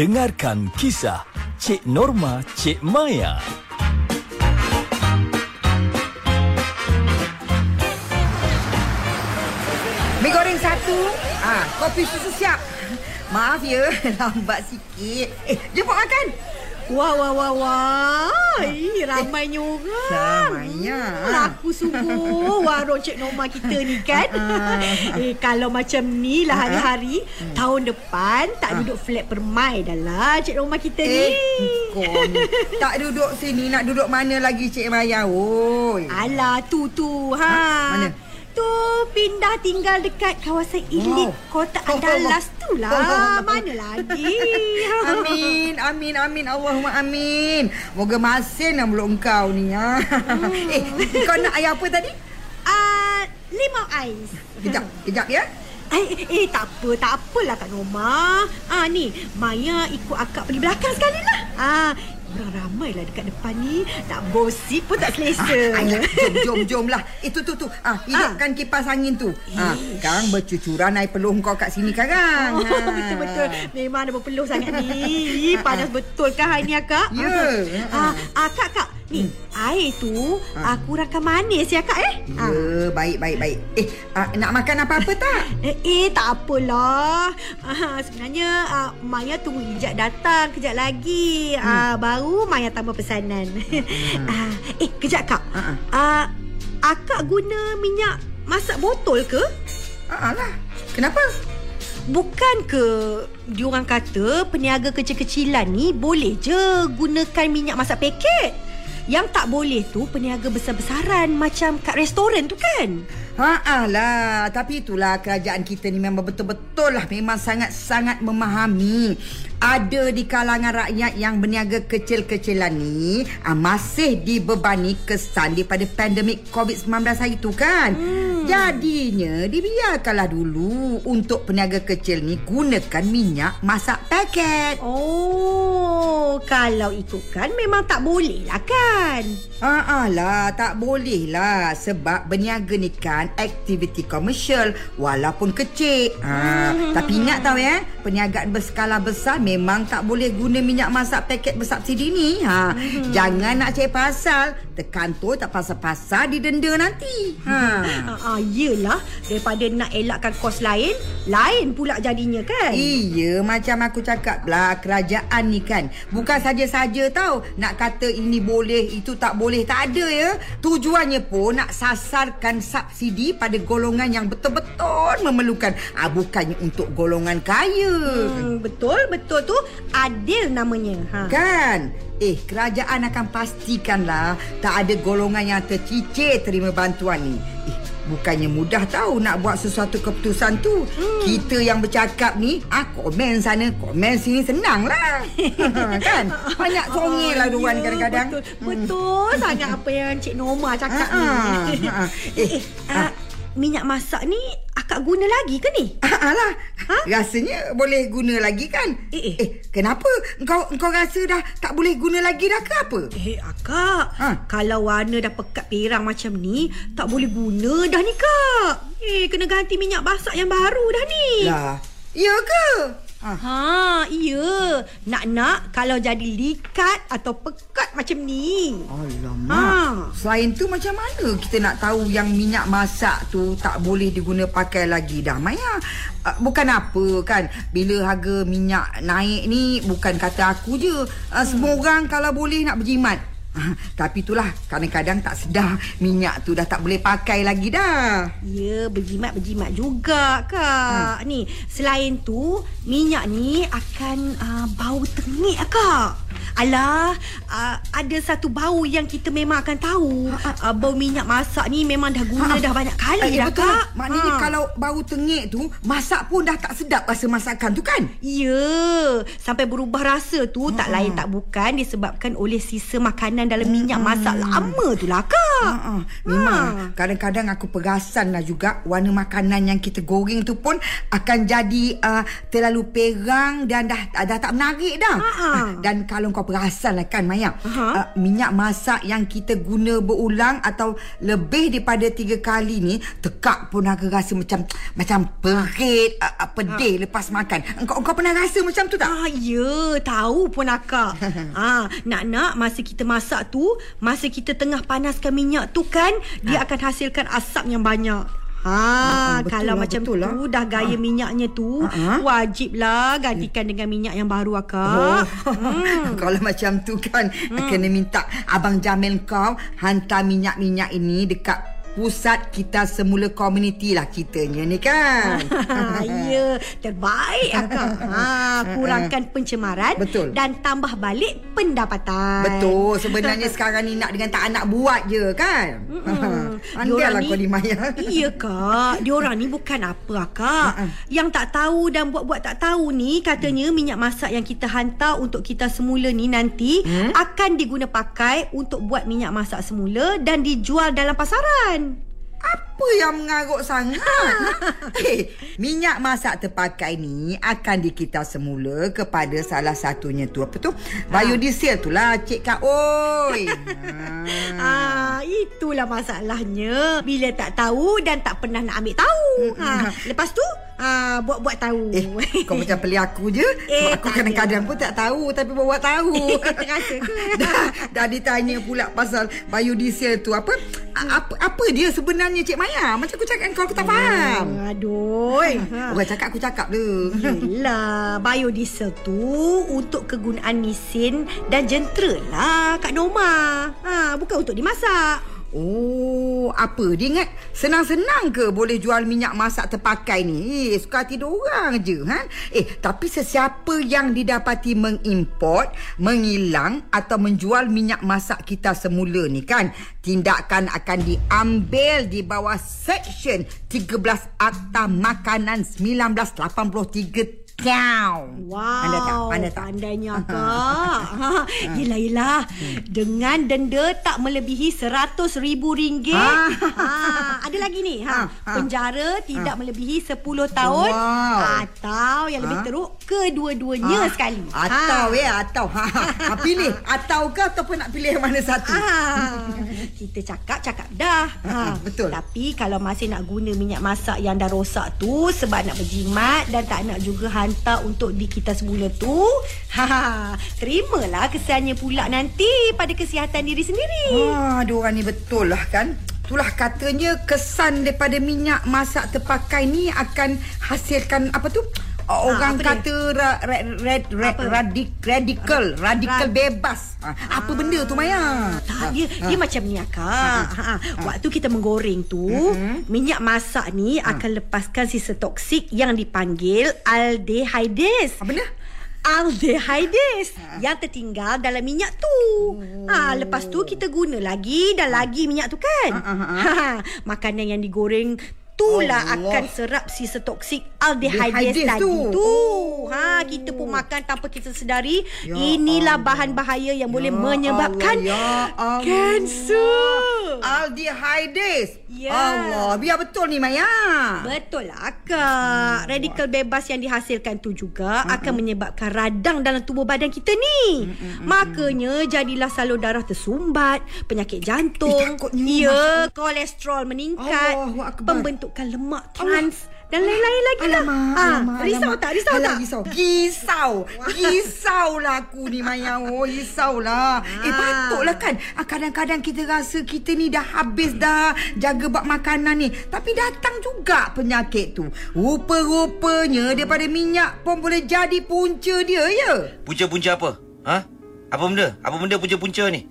Dengarkan kisah Cik Norma Cik Maya. Mi goreng satu. Ah, kopi susu siap. Maaf ya, lambat sikit. Eh, jemput makan. Wah, wah, wah, wah. Ih, ramainya orang. Ramainya. Hmm, Laku sungguh warung Cik Norma kita ni kan. eh, kalau macam ni lah hari-hari, tahun depan tak duduk flat permai dah lah Cik Norma kita ni. Eh, ni. Tak duduk sini, nak duduk mana lagi Cik Maya? Oi. Alah, tu tu. Ha. Ha, mana? Tu pindah tinggal dekat kawasan Ilik Wow. Kota Oh, Andalas tu oh, lah. oh. Mana lagi? Amin, amin, amin. Allahumma amin. Moga masin lah mulut engkau ni. Ha. eh, kau nak air apa tadi? Ah, limau ais. Kejap, kejap ya. Eh, eh, eh, tak apa, tak apalah Kak Norma. Ah, ni, Maya ikut akak pergi belakang sekali lah. Ah, orang ramai lah dekat depan ni. Nak gosip pun tak selesa. Ah, ayah, jom, jom, jom lah. Itu, tu, tu. Ah, hidupkan kipas angin tu. Ah, sekarang bercucuran air peluh kau kat sini sekarang. Oh, betul-betul. Memang ada berpeluh sangat ni. Panas betul kan hari ni akak? Ya. Ah, ah, kak, kak. Ni, air tu ah. kurangkan manis ya kak eh? Ya, baik, baik, baik. Eh, ah, nak makan apa-apa tak? Eh, eh tak apalah. Ah, sebenarnya ah, Maya tunggu Ijat datang kejap lagi. Ah, baru Maya tambah pesanan. ah, eh, kejap kak. Ah, akak guna minyak masak botol ke? Ah, lah. Kenapa? Bukan ke diorang kata peniaga kecil-kecilan ni boleh je gunakan minyak masak paket? Yang tak boleh tu peniaga besar-besaran macam kat restoran tu kan? Ha lah, tapi itulah kerajaan kita ni memang betul-betul lah memang sangat-sangat memahami. Ada di kalangan rakyat yang berniaga kecil-kecilan ni ah, masih dibebani kesan daripada pandemik COVID-19 hari tu kan. Hmm. Jadinya dibiarkanlah dulu untuk peniaga kecil ni gunakan minyak masak paket. Oh, kalau ikutkan memang tak boleh lah kan? Ah lah, tak boleh lah sebab berniaga ni kan aktiviti komersial walaupun kecil. Ha, tapi ingat tahu ya, perniagaan berskala besar memang tak boleh guna minyak masak paket bersubsidi ni. Ha, jangan nak cari pasal, terkantor tak pasal-pasal didenda nanti. Ha. Ah, ah, yelah, daripada nak elakkan kos lain, lain pula jadinya kan? Iya, macam aku cakap lah kerajaan ni kan bukan saja-saja tahu nak kata ini boleh, itu tak boleh, tak ada ya. Tujuannya pun nak sasarkan subsidi pada golongan yang betul-betul memerlukan. Ah bukannya untuk golongan kaya. Hmm, betul, betul tu adil namanya. Ha. Kan? Eh, kerajaan akan pastikanlah tak ada golongan yang tercicir terima bantuan ni. Eh, bukannya mudah tahu nak buat sesuatu keputusan tu. Hmm. Kita yang bercakap ni, ah komen sana, komen sini senang lah. kan? Banyak songil lah diorang ya, kadang-kadang. Betul, betul sangat apa yang Cik Norma cakap Ah, ah, ni. Eh, eh, ah, minyak masak ni akak guna lagi ke ni? Ah, Alah, Ha? rasanya boleh guna lagi kan? Eh, eh. eh kenapa? Engkau engkau rasa dah tak boleh guna lagi dah ke apa? Eh, akak. Ha? Kalau warna dah pekat perang macam ni, tak boleh guna dah ni, kak. Eh, kena ganti minyak masak yang baru dah ni. Lah, ya ke? Ha. Ha, iya. Nak-nak kalau jadi likat atau pekat macam ni. Alamak. Ha. Selain tu macam mana kita nak tahu yang minyak masak tu tak boleh diguna pakai lagi dah Maya? Uh, bukan apa kan bila harga minyak naik ni bukan kata aku je. Uh, semua orang kalau boleh nak berjimat. Tapi itulah kadang-kadang tak sedar minyak tu dah tak boleh pakai lagi dah. Ya, berjimat-berjimat juga, Kak. Ha. Ni, selain tu, minyak ni akan uh, bau tengik, Kak. Alah, uh, ada satu bau yang kita memang akan tahu. Uh, bau minyak masak ni memang dah guna Ha. dah banyak kali Eh, dah, betul. Kak. Maknanya Ha. kalau bau tengik tu masak pun dah tak sedap rasa masakan tu kan? Ya, sampai berubah rasa tu tak lain tak bukan disebabkan oleh sisa makanan dalam minyak masak lama tu lah, Kak. Ha, ha. Memang kadang-kadang aku perasan lah juga warna makanan yang kita goreng tu pun akan jadi uh, terlalu perang dan dah dah tak menarik dah. Ha, ha. Dan kalau kau perasan lah kan Maya uh, Minyak masak yang kita guna berulang Atau lebih daripada tiga kali ni Tekak pun aku rasa macam Macam perit uh, uh, Pedih lepas makan Kau, kau pernah rasa macam tu tak? Ah, ya, tahu pun akak. ah, nak-nak masa kita masak tu, masa kita tengah panaskan minyak tu kan, dia akan hasilkan asap yang banyak. Ha, betul kalau lah, macam betul tu lah. dah gaya minyaknya tu, ah. wajiblah gantikan dengan minyak yang baru akak. Oh, kalau macam tu kan hmm. kena minta abang Jamil kau hantar minyak-minyak ini dekat pusat kita semula komuniti lah kitanya ni kan. ya, terbaik akak. Ha, kurangkan pencemaran Betul. dan tambah balik pendapatan. Betul. Sebenarnya sekarang ni nak dengan tak nak buat je kan. Andai lah kau ni Maya. Iya kak Diorang ni bukan apa kak Yang tak tahu dan buat-buat tak tahu ni Katanya minyak masak yang kita hantar Untuk kita semula ni nanti Hmm? Akan diguna pakai Untuk buat minyak masak semula Dan dijual dalam pasaran Apa yang mengarut sangat? eh, minyak masak terpakai ni akan dikita semula kepada salah satunya tu apa tu? Biodiesel tu lah Cik Kak Oi. Ah, ha. itulah masalahnya. Bila tak tahu dan tak pernah nak ambil tahu. Ha, lepas tu ah buat-buat tahu. Eh, kau macam pelik aku je. Eh, aku kadang-kadang pun tak tahu tapi buat tahu. Ke? dah, dah ditanya pula pasal biodiesel tu apa? Apa apa dia sebenarnya Cik Maya? Macam aku cakap kau aku tak faham. Aduh. Ha. Orang cakap aku cakap tu. Yelah, biodiesel tu untuk kegunaan mesin dan jentera lah Kak Norma. Ha, bukan untuk dimasak. Oh, apa? Dia ingat senang-senang ke boleh jual minyak masak terpakai ni? Eh, suka hati orang je, ha? Eh, tapi sesiapa yang didapati mengimport, mengilang atau menjual minyak masak kita semula ni kan, tindakan akan diambil di bawah Seksyen 13 Akta Makanan 1983 Kau. Wow. Pandai tak? Pandai tak? Pandainya kak. ha, yelah, yelah. Dengan denda tak melebihi seratus ribu ringgit. Ah. Ha, ada lagi ni. Ha, ah. penjara tidak melebihi 10 tahun. Wow. Atau yang lebih Ah. teruk, kedua-duanya sekali. Atau ya, atau. Ha, ha, pilih. Atau ke ataupun nak pilih mana satu? Ah, kita cakap cakap dah. Ah, betul. Tapi kalau masih nak guna minyak masak yang dah rosak tu sebab nak berjimat dan tak nak juga hantar untuk di kita semula tu, ha, terimalah kesiannya pula nanti pada kesihatan diri sendiri. Ah, dia ni betul lah kan. Itulah katanya kesan daripada minyak masak terpakai ni akan hasilkan apa tu? Orang apa dia? kata ra, ra, red, red, Apa? radik, radikal, radikal Rad- bebas. Ha, apa benda tu Maya? Tak, dia, Ha, dia macam ni akak. Ha, ha. Waktu kita menggoreng tu, Mm-hmm. minyak masak ni Ha. akan lepaskan sisa toksik yang dipanggil aldehydes. Apa benda? aldehydes yang tertinggal dalam minyak tu. Ha, lepas tu kita guna lagi dan lagi minyak tu kan. Ah, ah, ah. Ha, makanan yang digoreng itulah Allah. akan serap sisa toksik aldehydes Dehydes tadi tu. tu. Ha, kita pun makan tanpa kita sedari. Ya inilah Allah. bahan bahaya yang boleh Ya menyebabkan Allah, ya Allah. kanser. Aldehydes. Ya. Allah, biar betul ni Maya. Betul lah Kak Radikal bebas yang dihasilkan tu juga mm Akan menyebabkan radang dalam tubuh badan kita ni mm Makanya jadilah salur darah tersumbat Penyakit jantung Eh, Ya, kolesterol meningkat Allahu Pembentukan lemak trans Dan lain-lain lagi lah Alamak, Ah, alamak, Risau alamak. tak? Risau Alah, tak? Risau. Risau. Risau lah aku ni Maya. Oh, risau lah. Eh, Ah. patutlah kan. Ah, Kadang-kadang kita rasa kita ni dah habis dah jaga bak makanan ni. Tapi datang juga penyakit tu. Rupa-rupanya daripada minyak pun boleh jadi punca dia, ya? Punca-punca apa? Ha? Apa benda? Apa benda punca-punca ni?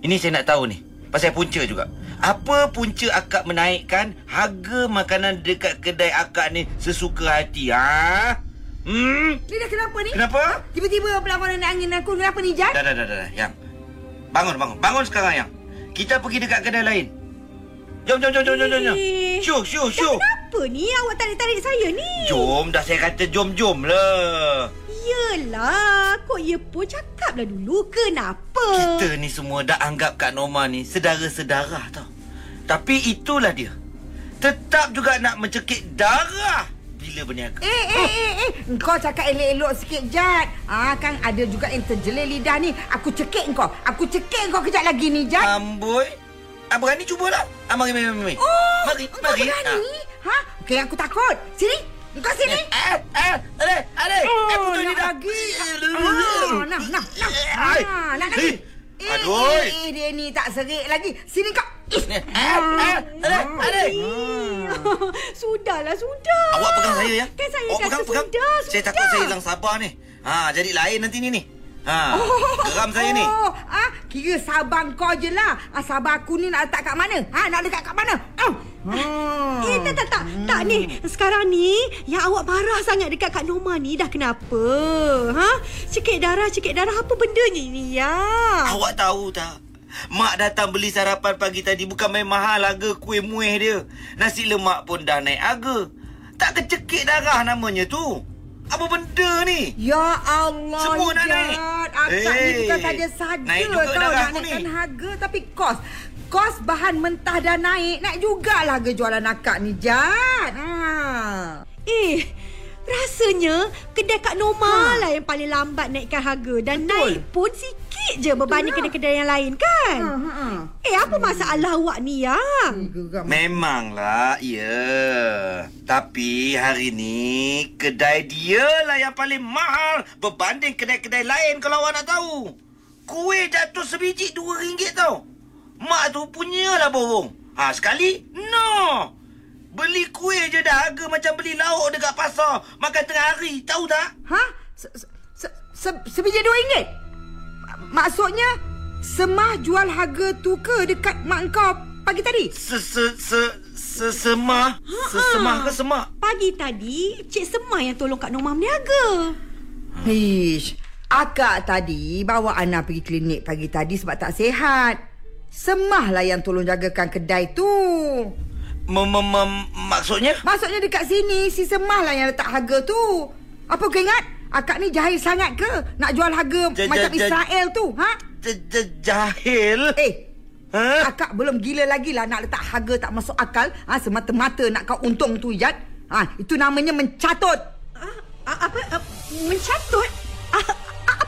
Ini saya nak tahu ni. Pasal punca juga. Apa punca akak menaikkan harga makanan dekat kedai akak ni sesuka hati? Ha? Hmm? Ni dah kenapa ni? Kenapa? Tiba-tiba berlawanan angin aku. Kenapa ni, Jan? Dah, dah, dah, dah. Yang. Bangun, bangun. Bangun sekarang, Yang. Kita pergi dekat kedai lain. Jom, jom, jom, jom, jom, jom. jom. Syuh, syuh, Dah kenapa ni awak tarik-tarik saya ni? Jom, dah saya kata jom, jom lah. Yelah, kok ya pun cakaplah dulu kenapa? Kita ni semua dah anggap Kak Norma ni sedara-sedara tau. Tapi itulah dia. Tetap juga nak mencekik darah. gila berniaga. Eh, eh, eh, eh. Kau cakap elok-elok sikit, Jad. Ah, kan ada juga yang terjelir lidah ni. Aku cekik kau. Aku cekik kau kejap lagi ni, Jad. Amboi. Ah, berani cubalah. Ah, mari, mari, mari. oh, mari, kau mari. berani? Ha? Okey, aku takut. Sini. Kau sini. Ah, ah, ada, ada. Oh, eh, putus lidah. lagi. Eh, Ah, nah, nah, nah. Ah, nak lagi. Eh, aduh. Eh, eh, dia ni tak serik lagi. Sini kau. Eh, ada. Sudahlah, sudah. Awak pegang saya ya. Kan saya Awak kata pegang, pegang. sudah, Saya sudah. takut saya hilang sabar ni. Ha, jadi lain nanti ni ni. Ha, geram saya ni. Oh, ah, kira sabang kau je lah. Ah, sabar aku ni nak letak kat mana? Ha, nak letak kat mana? Oh. Hmm. Eh, tak, tak, tak. Tak ni. Sekarang ni, yang awak marah sangat dekat Kak Norma ni dah kenapa? Ha? Cekik darah, cekik darah apa benda ni ni ya? Awak tahu tak? Mak datang beli sarapan pagi tadi bukan main mahal harga kuih muih dia. Nasi lemak pun dah naik harga. Tak kecekik darah namanya tu. Apa benda ni? Ya Allah Semua nak Jad. naik. Akak ni Eh, bukan saja saja naik juga tau darah nak aku naikkan ni. harga Tapi kos Kos bahan mentah dah naik Naik jugalah harga jualan akak ni Jad ha. Eh, rasanya kedai Kak Norma lah yang paling lambat naikkan harga. Dan Betul. naik pun sikit je berbanding Betul lah. kedai-kedai yang lain kan? Ha, ha, ha. Eh, apa masalah awak ni ya? Geram. Memanglah, ya. Tapi hari ni kedai dia lah yang paling mahal berbanding kedai-kedai lain kalau awak nak tahu. Kuih jatuh sebiji dua ringgit tau. Mak tu punyalah borong. Ha, sekali? No. Beli kuih je dah harga macam beli lauk dekat pasar. Makan tengah hari, tahu tak? Ha? Se, se, se, se, sebiji dua ringgit? Maksudnya Semah jual harga tu ke dekat mak kau pagi tadi? Se se se sesemah, sesemah ke semak? Pagi tadi, Cik Semai yang tolong Kak Norma berniaga. Hish, akak tadi bawa Ana pergi klinik pagi tadi sebab tak sihat. Semah lah yang tolong jagakan kedai tu. Maksudnya? Maksudnya dekat sini, si Semah lah yang letak harga tu. Apa kau ingat? Akak ni jahil sangat ke? Nak jual harga Ja- macam ja- Israel tu, ha? J- j- Jahil? Eh, Ha? akak belum gila lagi lah nak letak harga tak masuk akal. Ha, semata-mata nak kau untung tu, Ijat. Ha, itu namanya mencatut. Ah, ah, apa? Mencatut? Ah, ah,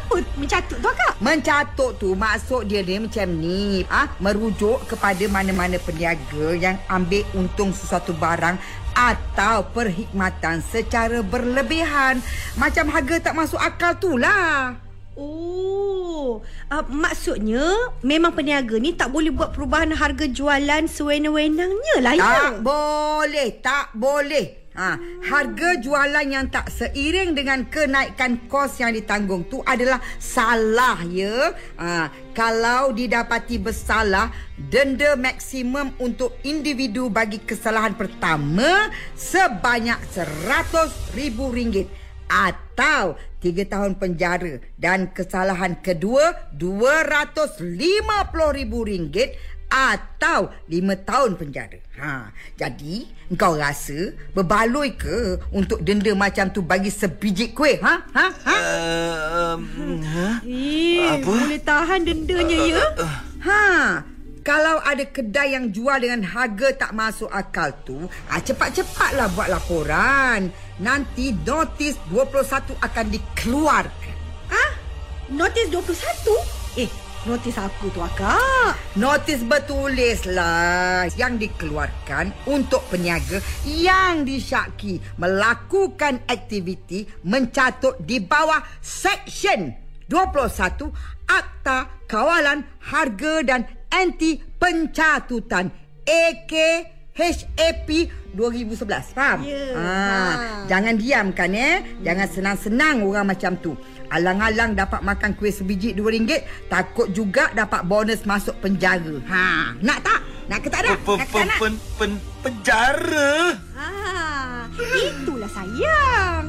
apa mencatut tu Kak? Mencatut tu maksud dia ni macam ni. Ah, ha? merujuk kepada mana-mana peniaga yang ambil untung sesuatu barang atau perkhidmatan secara berlebihan. Macam harga tak masuk akal tu lah. Oh, uh, maksudnya memang peniaga ni tak boleh buat perubahan harga jualan sewenang-wenangnya lah ya? Tak boleh, tak boleh. Ha, harga jualan yang tak seiring dengan kenaikan kos yang ditanggung tu adalah salah ya. Ha, kalau didapati bersalah, denda maksimum untuk individu bagi kesalahan pertama sebanyak RM100,000 atau 3 tahun penjara dan kesalahan kedua RM250,000 atau 5 tahun penjara. Ha, jadi engkau rasa berbaloi ke untuk denda macam tu bagi sebiji kuih? Ha? Ha? Ha? Uh, um, ha? Eh, Apa? boleh tahan dendanya ya? Ha. Kalau ada kedai yang jual dengan harga tak masuk akal tu, ha, cepat-cepatlah buat laporan. Nanti notis 21 akan dikeluarkan. Ah, notis 21? Eh, notis apa tu akak? Notis bertulis lah yang dikeluarkan untuk peniaga yang disyaki melakukan aktiviti mencatut di bawah Seksyen 21 Akta Kawalan Harga dan Anti Pencatutan AKHAP 2011. Faham? Ya, ha, faham. jangan diam kan eh. Jangan senang-senang orang macam tu. Alang-alang dapat makan kuih sebiji RM2, takut juga dapat bonus masuk penjara. Ha, nak tak? Nak ke tak nak? Pen, Nak pen, nak? pen, pen, penjara? Ah, itulah sayang.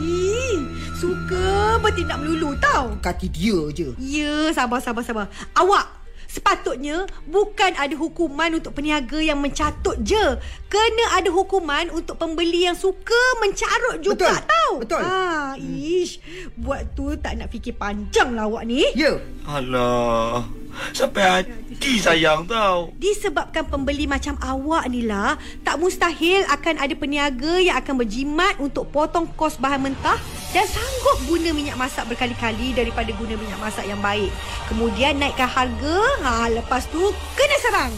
Ih, suka bertindak melulu tau. Kaki dia je. Ya, sabar, sabar, sabar. Awak sepatutnya bukan ada hukuman untuk peniaga yang mencatut je. Kena ada hukuman untuk pembeli yang suka mencarut juga Betul, tau. betul. Ah, ish, buat tu tak nak fikir panjang lah awak ni. Ya. Alah, Sampai hati sayang tau. Disebabkan pembeli macam awak ni lah, tak mustahil akan ada peniaga yang akan berjimat untuk potong kos bahan mentah dan sanggup guna minyak masak berkali-kali daripada guna minyak masak yang baik. Kemudian naikkan harga, ha, lepas tu kena serang.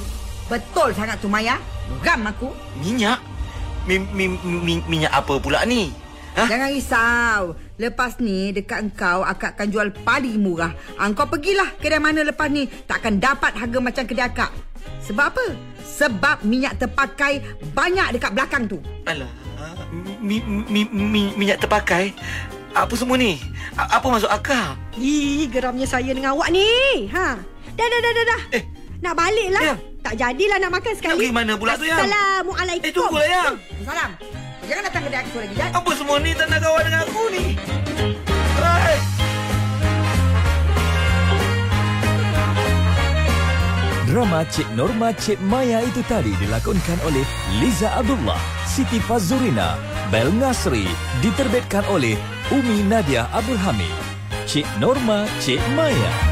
Betul sangat tu Maya. Geram aku. Minyak? Mi, mi, mi, minyak apa pula ni? Ha? Jangan risau. Lepas ni dekat engkau akak akan jual paling murah. Engkau pergilah kedai mana lepas ni. Takkan dapat harga macam kedai akak. Sebab apa? Sebab minyak terpakai banyak dekat belakang tu. Alah, mi, mi, mi, minyak terpakai? Apa semua ni? A- apa maksud akak? Ih, geramnya saya dengan awak ni. Ha. Dah, dah, dah, dah. dah. Eh. Nak balik lah. Yang. Tak jadilah nak makan sekali. Nak pergi mana pula tu, Yang? Assalamualaikum. Eh, tunggulah, Yang. Salam. Jangan datang kedai aku lagi, ya? Apa semua ni tak nak kawan dengan aku ni? Hai. Drama Cik Norma Cik Maya itu tadi dilakonkan oleh Liza Abdullah, Siti Fazurina, Bel Nasri, diterbitkan oleh Umi Nadia Abdul Hamid. Cik Norma Cik Maya.